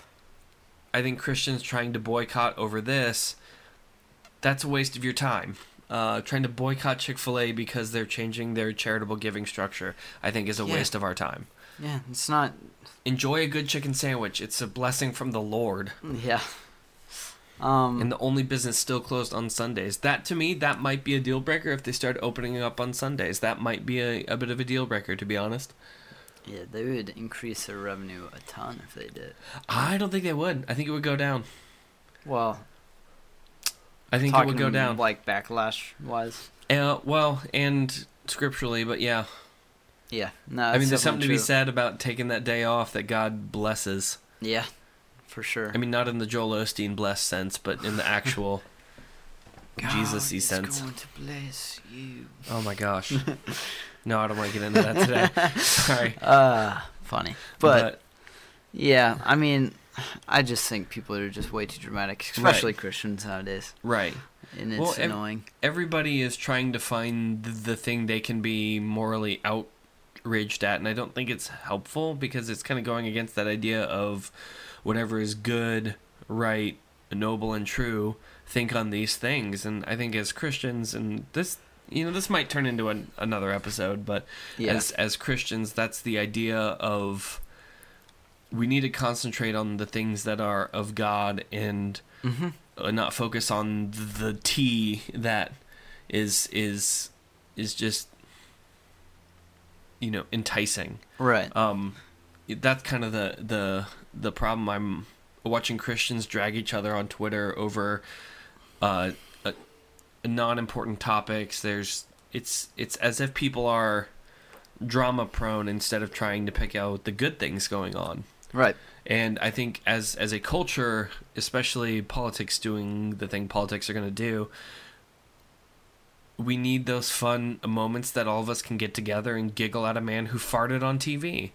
I think Christians trying to boycott over this, that's a waste of your time. Uh, trying to boycott Chick Fil A because they're changing their charitable giving structure, I think, is a Yeah. waste of our time. yeah, it's not. Enjoy a good chicken sandwich. It's a blessing from the Lord. Yeah. Um. And the only business still closed on Sundays. That to me, that might be a deal breaker if they start opening up on Sundays. That might be a, a bit of a deal breaker, to be honest. yeah, they would increase their revenue a ton if they did. I don't think they would. I think it would go down. Well, I think it would go down. like backlash wise. Uh, well, and scripturally, but yeah. Yeah. No. I mean, there's something to be said about taking that day off that God blesses. Yeah. For sure. I mean, not in the Joel Osteen blessed sense, but in the actual *laughs* Jesus-y God sense. going to bless you. Oh my gosh. *laughs* no, I don't want to get into that today. *laughs* Sorry. Uh, funny. But, yeah, I mean, I just think people are just way too dramatic, especially Christians nowadays, right. and it's Well, ev- annoying. Everybody is trying to find the thing they can be morally outraged at, and I don't think it's helpful because it's kind of going against that idea of whatever is good, right, noble, and true. Think on these things, and I think as Christians, and this, you know, this might turn into an, another episode, but Yeah. as as Christians, that's the idea of we need to concentrate on the things that are of God and hmm uh, not focus on the T that is is is just you know enticing. Right. Um, that's kind of the the the problem. I'm watching Christians drag each other on Twitter over uh, uh, non-important topics. There's it's it's as if people are drama prone instead of trying to pick out the good things going on. Right. And I think as as a culture, especially politics doing the thing politics are going to do, we need those fun moments that all of us can get together and giggle at a man who farted on TV.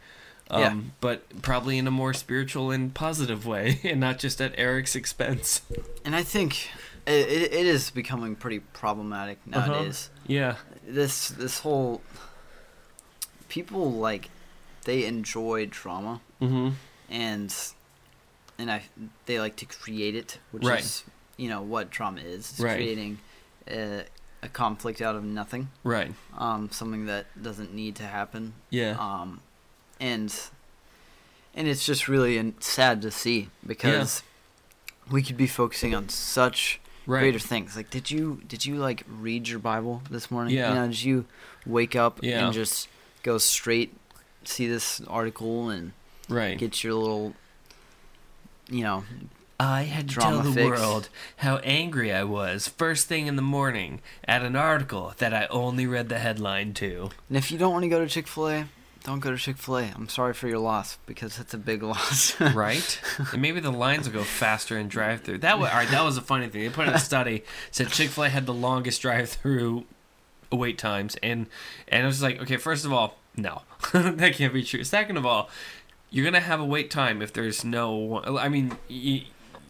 Um, Yeah. But probably in a more spiritual and positive way, *laughs* and not just at Eric's expense. And I think it, it, it is becoming pretty problematic Uh-huh. nowadays. Yeah. This this whole people like they enjoy drama Mm-hmm. and and I they like to create it, which Right. is you know what drama is. It's Right. creating a, a conflict out of nothing, Right. um, something that doesn't need to happen, Yeah. um, and and it's just really sad to see because we could be focusing on such right. greater things. Like, did you did you like read your Bible this morning? Yeah. You know, did you wake up Yeah. and just go straight see this article and Right. get your little, you know, I had to tell the fix. world how angry I was first thing in the morning at an article that I only read the headline to. and if you don't want to go to Chick Fil A, don't go to Chick Fil A. I'm sorry for your loss because that's a big *laughs* loss. right? and maybe the lines will go faster in drive-through. That was all right. That was a funny thing. They put in a study said Chick Fil A had the longest drive-through wait times, and and I was like, okay, first of all, no, *laughs* that can't be true. Second of all, you're gonna have a wait time if there's no. I mean, you,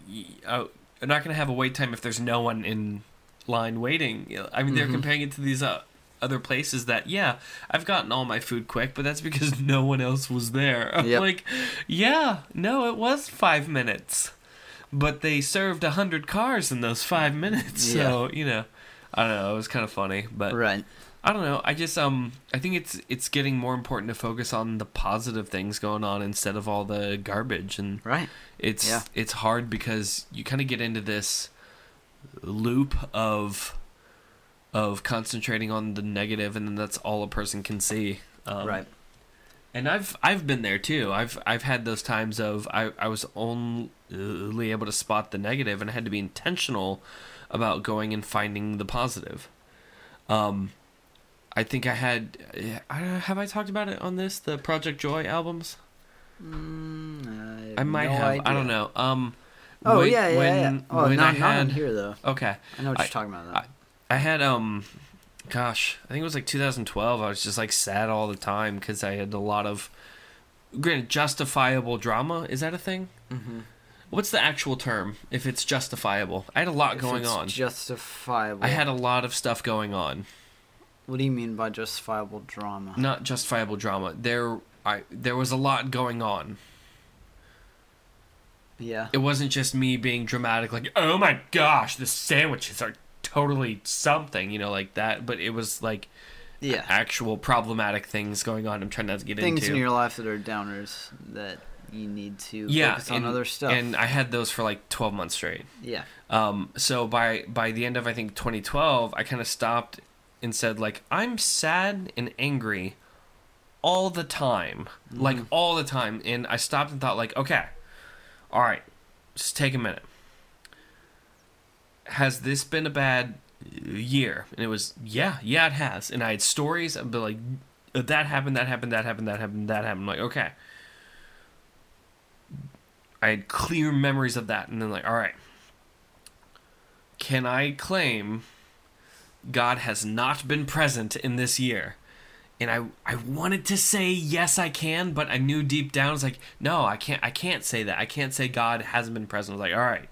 you, uh, you're not gonna have a wait time if there's no one in line waiting. I mean, they're Mhm. comparing it to these uh, other places that, yeah, I've gotten all my food quick, but that's because *laughs* no one else was there. *laughs* I'm Yep. like, yeah, no, it was five minutes. but they served a hundred cars in those five minutes. *laughs* So you know, I don't know. It was kind of funny, but Right. I don't know. I just um I think it's it's getting more important to focus on the positive things going on instead of all the garbage and Right. it's Yeah. it's hard because you kind of get into this loop of of concentrating on the negative and then that's all a person can see. Um, right. And I've I've been there too. I've I've had those times of I I was only able to spot the negative and I had to be intentional about going and finding the positive. Um I think I had I have I talked about it on this the Project Joy albums? Mm, I might no have. I don't know. Um Oh when- yeah, yeah, when, yeah. Oh, not, I not had here though. Okay. I know what I- you're talking about. Though. I- had um gosh, I think it was like 2012. I was just like sad all the time cuz I had a lot of granted justifiable drama. Is that a thing? mm-hmm. What's the actual term if it's justifiable? I had a lot If going on. Justifiable. I had a lot of stuff going on. What do you mean by justifiable drama? Not justifiable drama. There I there was a lot going on. Yeah. It wasn't just me being dramatic like, "Oh my gosh, the sandwiches are totally something," you know, like that, but it was like Yeah. actual problematic things going on. I'm trying not to get Things into. Things in your life that are downers that you need to yeah, focus on and, other stuff. and I had those for like 12 months straight. yeah. Um, so by by the end of I think 2012, I kind of stopped and said like I'm sad and angry all the time, like Mhm. all the time, and I stopped and thought like, okay, all right, just take a minute. Has this been a bad year? And it was yeah, yeah, it has. And I had stories, I'd be like, that happened, that happened, that happened, that happened, that happened. I'm like okay. I had clear memories of that, and then like, all right, can I claim God has not been present in this year? And I I wanted to say yes I can, but I knew deep down it's like no I can't I can't say that I can't say God hasn't been present. I was like all right,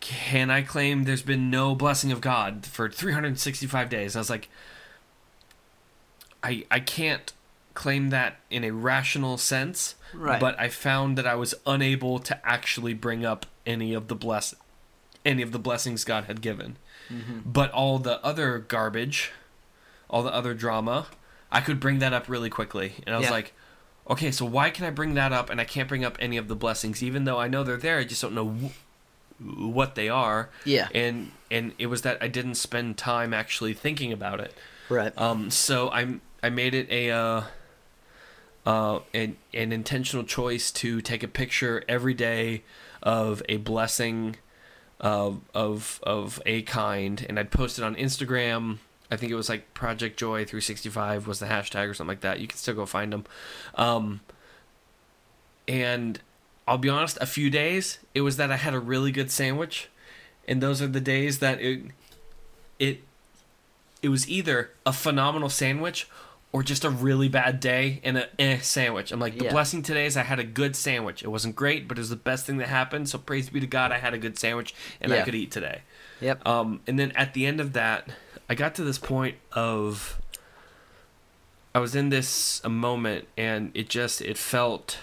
can I claim there's been no blessing of God for 365 days? I was like I I can't claim that in a rational sense, Right. but I found that I was unable to actually bring up any of the bless any of the blessings God had given. Mm-hmm. But all the other garbage, all the other drama, I could bring that up really quickly. And I was Yeah. like, okay, so why can I bring that up and I can't bring up any of the blessings even though I know they're there, I just don't know wh- what they are. Yeah. And and it was that I didn't spend time actually thinking about it. Right. Um, so I'm I made it a uh, uh, an an intentional choice to take a picture every day of a blessing of of of a kind, and I'd post it on Instagram. I think it was like Project Joy 365 was the hashtag or something like that. You can still go find them. Um, and I'll be honest, a few days it was that I had a really good sandwich, and those are the days that it it it was either a phenomenal sandwich or just a really bad day and a eh sandwich. I'm like, the Yeah. blessing today is I had a good sandwich. It wasn't great, but it was the best thing that happened. So praise be to God, I had a good sandwich and I could eat today. Yep. Um, and then at the end of that, I got to this point of I was in this a moment and it just it felt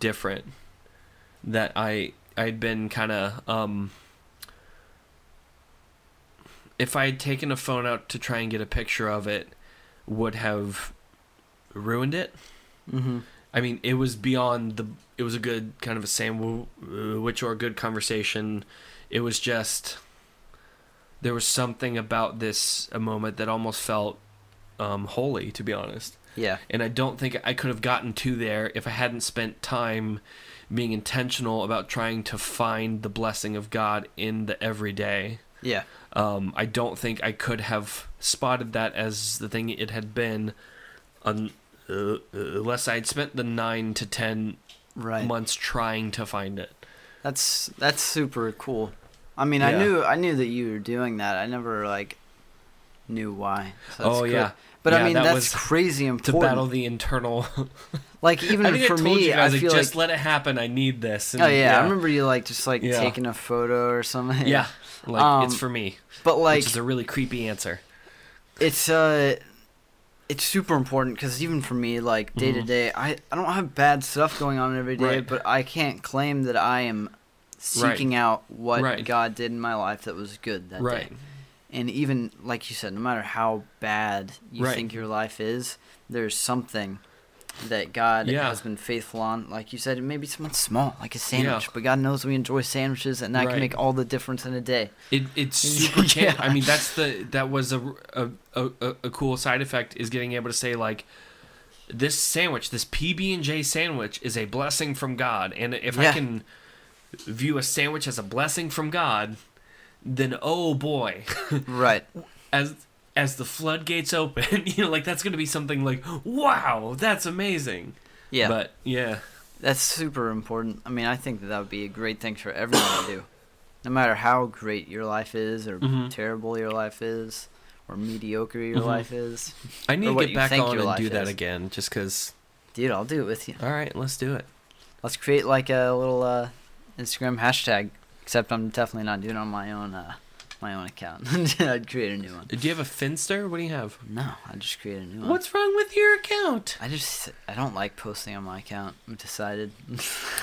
different that I I'd been kind of um if I had taken a phone out to try and get a picture of it would have ruined it. Mm-hmm. I mean, it was beyond the. It was a good kind of a sandwich or a good conversation. It was just there was something about this a moment that almost felt um, holy, to be honest. Yeah. And I don't think I could have gotten to there if I hadn't spent time being intentional about trying to find the blessing of God in the everyday. Yeah. Um, I don't think I could have spotted that as the thing it had been, un, uh, unless I'd spent the nine to ten Right. months trying to find it. That's that's super cool. I mean, I knew I knew that you were doing that. I never like knew why. So that's oh cool. yeah, But Yeah, I mean, that that's was crazy to battle the internal. *laughs* like even I for I told me, you guys, I like, feel just like let it happen. I need this. And, oh yeah, I remember you like just like Yeah. taking a photo or something. Yeah, *laughs* like Um, it's for me, But like which is a really creepy answer. it's uh it's super important because even for me like day to Mhm. day i i don't have bad stuff going on every day Right. but i can't claim that i am seeking out what Right. God did in my life that was good that Right. day. And even like you said, no matter how bad you Right. think your life is, there's something that God Yeah. has been faithful on. Like you said, maybe something small, like a sandwich. Yeah. But God knows we enjoy sandwiches, and that Right. can make all the difference in a day. It, it's *laughs* super. Yeah. I mean, that's the that was a, a, a, a cool side effect is getting able to say like, this sandwich, this PB and J sandwich, is a blessing from God, and if I can view a sandwich as a blessing from God, then oh boy, *laughs* right. as as the floodgates open, *laughs* you know, like that's gonna be something like, wow, that's amazing. Yeah. But yeah, That's super important. I mean, I think that that would be a great thing for everyone to do. No matter how great your life is, or Mhm. terrible your life is, or mediocre your Mhm. life is. I need to get back on and do that is. again, just because. Dude, I'll do it with you. All right, let's do it. Let's create like a little uh, Instagram hashtag. Except I'm definitely not doing it on my own uh, my own account. *laughs* I'd create a new one. Do you have a Finsta? What do you have? No, I just create a new one. What's wrong with your account? I just I don't like posting on my account. I've decided.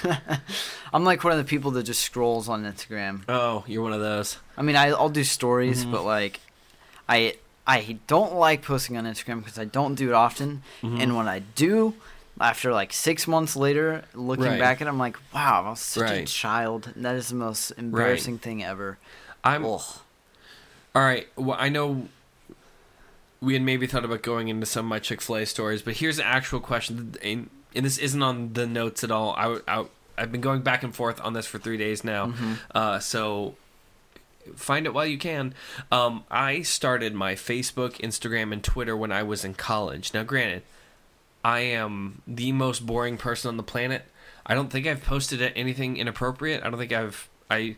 *laughs* I'm like one of the people that just scrolls on Instagram. Oh, you're one of those. I mean, I, I'll do stories, Mhm. but like, I I don't like posting on Instagram because I don't do it often. Mhm. And when I do, after like six months later, looking Right. back at, it, I'm like, wow, I was such a Right. child. That is the most embarrassing thing ever. I'm Ugh. all right. Well, I know we had maybe thought about going into some of my Chick Fil A stories, but here's an actual question, and, and this isn't on the notes at all. I, I I've been going back and forth on this for three days now, Mhm. uh, so find it while you can. Um, I started my Facebook, Instagram, and Twitter when I was in college. Now, granted, I am the most boring person on the planet. I don't think I've posted anything inappropriate. I don't think I've I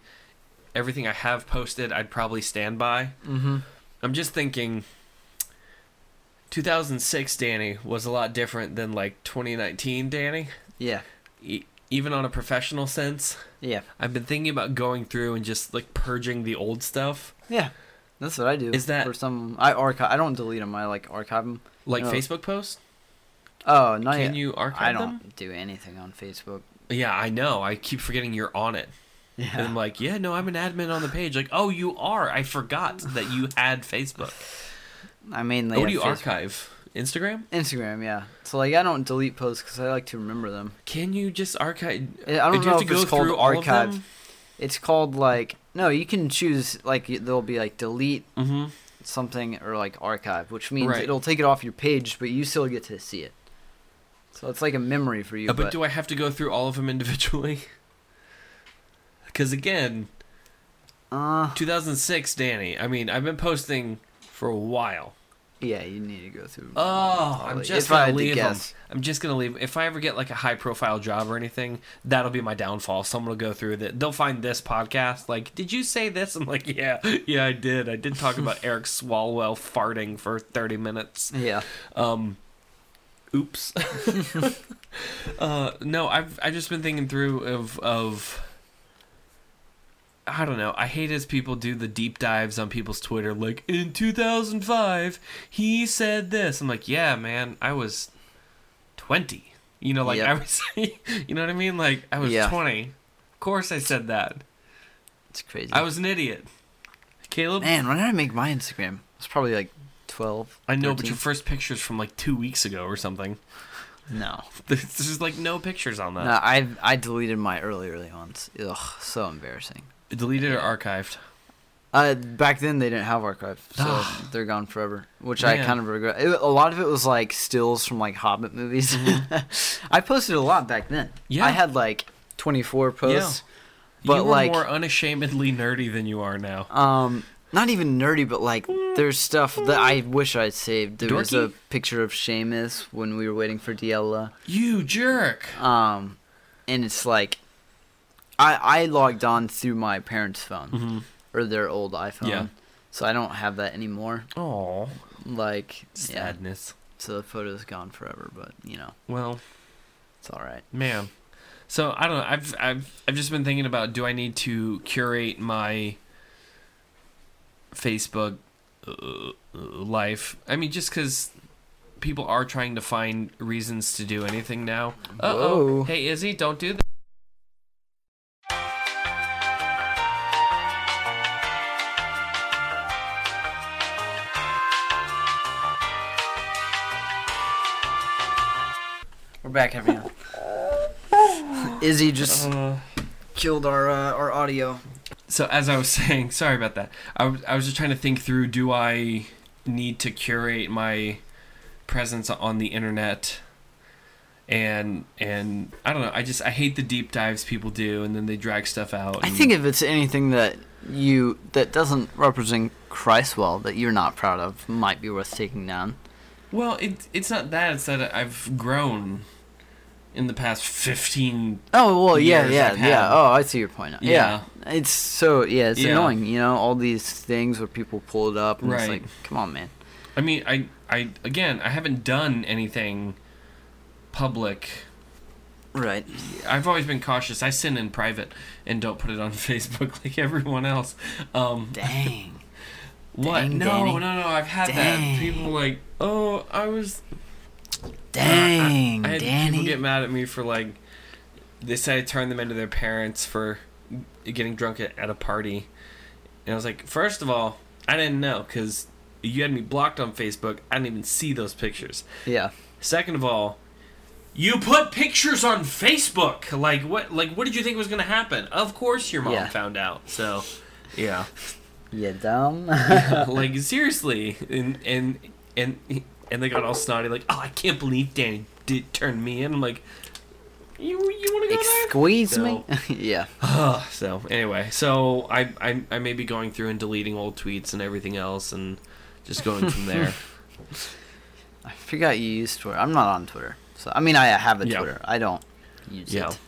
everything I have posted I'd probably stand by. Mhm. I'm just thinking 2006 Danny was a lot different than like 2019 Danny. Yeah. E- even on a professional sense, Yeah. I've been thinking about going through and just like purging the old stuff, Yeah. That's what I do. Is that- for some? I archive. I don't delete them. I like archive them. like No. Facebook posts. Oh, not Can yet. you archive I them? don't do anything on Facebook. Yeah, I know. I keep forgetting you're on it. And I'm like, yeah, no, I'm an admin on the page. Like, oh, you are. I forgot that you had Facebook. I mainly. Oh, have do you Facebook. archive? Instagram? Instagram, yeah. So like, I don't delete posts because I like to remember them. Can you just archive? I don't do know if it's called through all of archive. It's called like no, you can choose like there'll be like delete Mm-hmm. something or like archive, which means Right. it'll take it off your page, but you still get to see it. So it's like a memory for you. Uh, but but do I have to go through all of them individually? *laughs* Because again, uh, 2006, Danny. I mean, I've been posting for a while. yeah, you need to go through. Oh, I'm just If gonna leave them. I'm just gonna leave. If I ever get like a high profile job or anything, that'll be my downfall. Someone will go through that. They'll find this podcast. Like, did you say this? I'm like, yeah, yeah, I did. I did talk about *laughs* Eric Swalwell farting for 30 minutes. Yeah. Um, oops. *laughs* *laughs* uh, no, I've I've just been thinking through of of. I don't know. I hate as people do the deep dives on people's Twitter. Like in 2005, he said this. I'm like, yeah, man, I was 20. You know, like Yep. I was. *laughs* you know what I mean? Like I was Yeah. 20. Of course, I said that. It's crazy. I was an idiot. Caleb, Man, when did I make my Instagram? It's probably like twelve. I know, but your first picture's from like two weeks ago or something. no. *laughs* There's, there's like no pictures on that. No, I I deleted my early early ones. Ugh, so embarrassing. Deleted or archived? Uh, back then they didn't have archive, so they're gone forever. Which I kind of regret. It, a lot of it was like stills from like Hobbit movies. *laughs* I posted a lot back then. Mm-hmm. Yeah. I had like 24 posts. But, you were like- more unashamedly nerdy than you are now. Um, not even nerdy, but like there's stuff that I wish I'd saved. There was a picture of Seamus when we were waiting for Diella. You jerk. Um, and it's like, I I logged on through my parents' phone Mm-hmm. or their old iPhone. Yeah. So I don't have that anymore. Oh, Like, yeah. sadness. So the photo's gone forever, but you know, Well, it's all right. man. So I don't know. I've I've I've just been thinking about do I need to curate my Facebook uh, life? I mean, just because people are trying to find reasons to do anything now. Uh oh. Whoa. Hey Izzy, don't do that. Back, everyone. Izzy just Uh, killed our uh, our audio. so as I was *laughs* saying, sorry about that. I was, I was just trying to think through: Do I need to curate my presence on the internet? And and I don't know. I just I hate the deep dives people do, and then they drag stuff out. I think if it's anything that you that doesn't represent Christ well, that you're not proud of, might be worth taking down. Well, it, it's not that. It's that I've grown in the past 15. Oh well, yeah, yeah, yeah. Oh, I see your point. Yeah. Yeah, it's so yeah, it's Yeah. annoying. You know, all these things where people pull it up, and it's like, come on, man. I mean, I, I again, I haven't done anything public. Right. I've always been cautious. I send in private and don't put it on *laughs* Facebook like everyone else. Um, Dang. *laughs* what? Dang, no, Danny. no, no. I've had that. People like, oh, I was. Dang, I, I had Danny. people get mad at me for like. They said I turned them into their parents for getting drunk at, at a party, and I was like, first of all, I didn't know because you had me blocked on Facebook. I didn't even see those pictures. yeah. Second of all, you put pictures on Facebook. Like what? Like what did you think was gonna happen? Of course, your mom Yeah. found out. So, yeah. *laughs* You dumb. *laughs* *laughs* like seriously, and and and and they got all snotty. Like, oh, I can't believe Danny did turn me in. I'm like, you you want to go there? Squeeze me. *laughs* yeah. Ugh, so anyway, so I, I I may be going through and deleting old tweets and everything else, and just going from there. *laughs* I forgot you used Twitter. I'm not on Twitter. So I mean, I have a Yeah. Twitter. I don't use Yeah. it.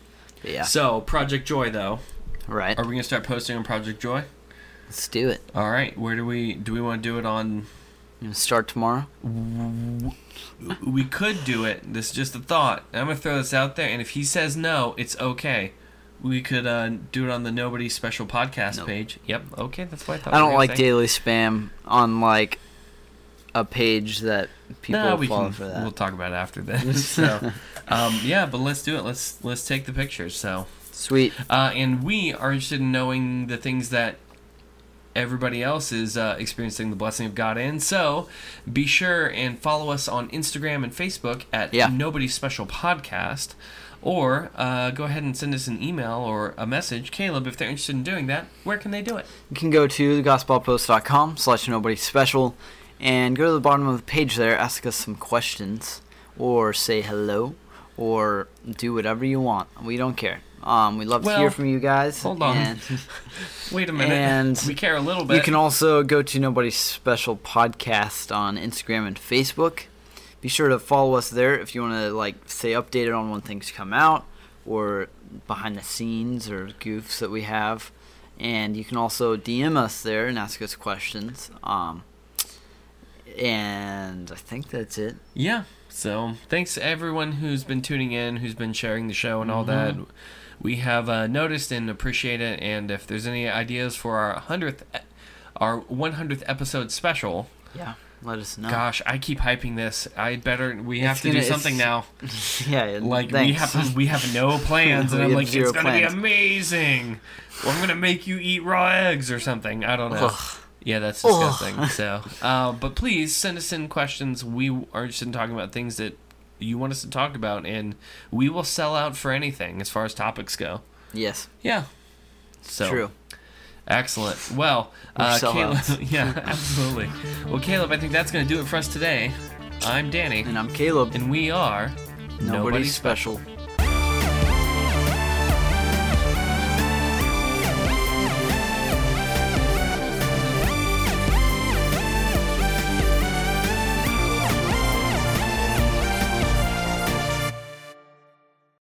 But yeah. So Project Joy, though, Right. are we gonna start posting on Project Joy? Let's do it. All right, where do we do we want to do it on? You gonna start tomorrow? We could do it. This is just a thought. I'm gonna throw this out there, and if he says no, it's okay. We could uh, do it on the Nobody Special Podcast Nope. page. Yep. Okay, that's what I thought. I don't like say. daily spam on like a page that people no, we follow can. for that. We'll talk about it after *laughs* this. so, um, yeah, but let's do it. Let's let's take the pictures. So, Sweet. uh, and we are interested in knowing the things that everybody else is uh, experiencing the blessing of God in. So, be sure and follow us on Instagram and Facebook at Yeah. Nobody Special Podcast. Or uh, go ahead and send us an email or a message. Caleb, if they're interested in doing that, where can they do it? You can go to thegospelpost.com slash nobody special and go to the bottom of the page there, ask us some questions, or say hello, or do whatever you want. We don't care. Um, we love to hear from you guys. hold on. and *laughs* Wait a minute. And we care a little bit. you can also go to Nobody's Special Podcast on Instagram and Facebook. Be sure to follow us there if you want to like stay updated on when things come out or behind the scenes or goofs that we have. And you can also DM us there and ask us questions. Um, and I think that's it. Yeah. So thanks to everyone who's been tuning in, who's been sharing the show and all that. We have uh, noticed and appreciate it. And if there's any ideas for our hundredth, our 100th episode special, Yeah, let us know. gosh, I keep hyping this. I better. We have to do gonna- something now. *laughs* yeah, *laughs* Like we have we have no *laughs* plans, and I'm like, it's gonna plans. be amazing. Or I'm gonna make you eat raw eggs or something. I don't know. Ugh. Yeah, that's disgusting. so, uh, but please send us in questions. We are interested in talking about things that you want us to talk about, and we will sell out for anything as far as topics go. Yes, Yeah. So true. excellent. Well, uh, Caleb, *laughs* yeah, absolutely. Well, Caleb, I think that's going to do it for us today. I'm Danny, And I'm Caleb. and we are Nobody special.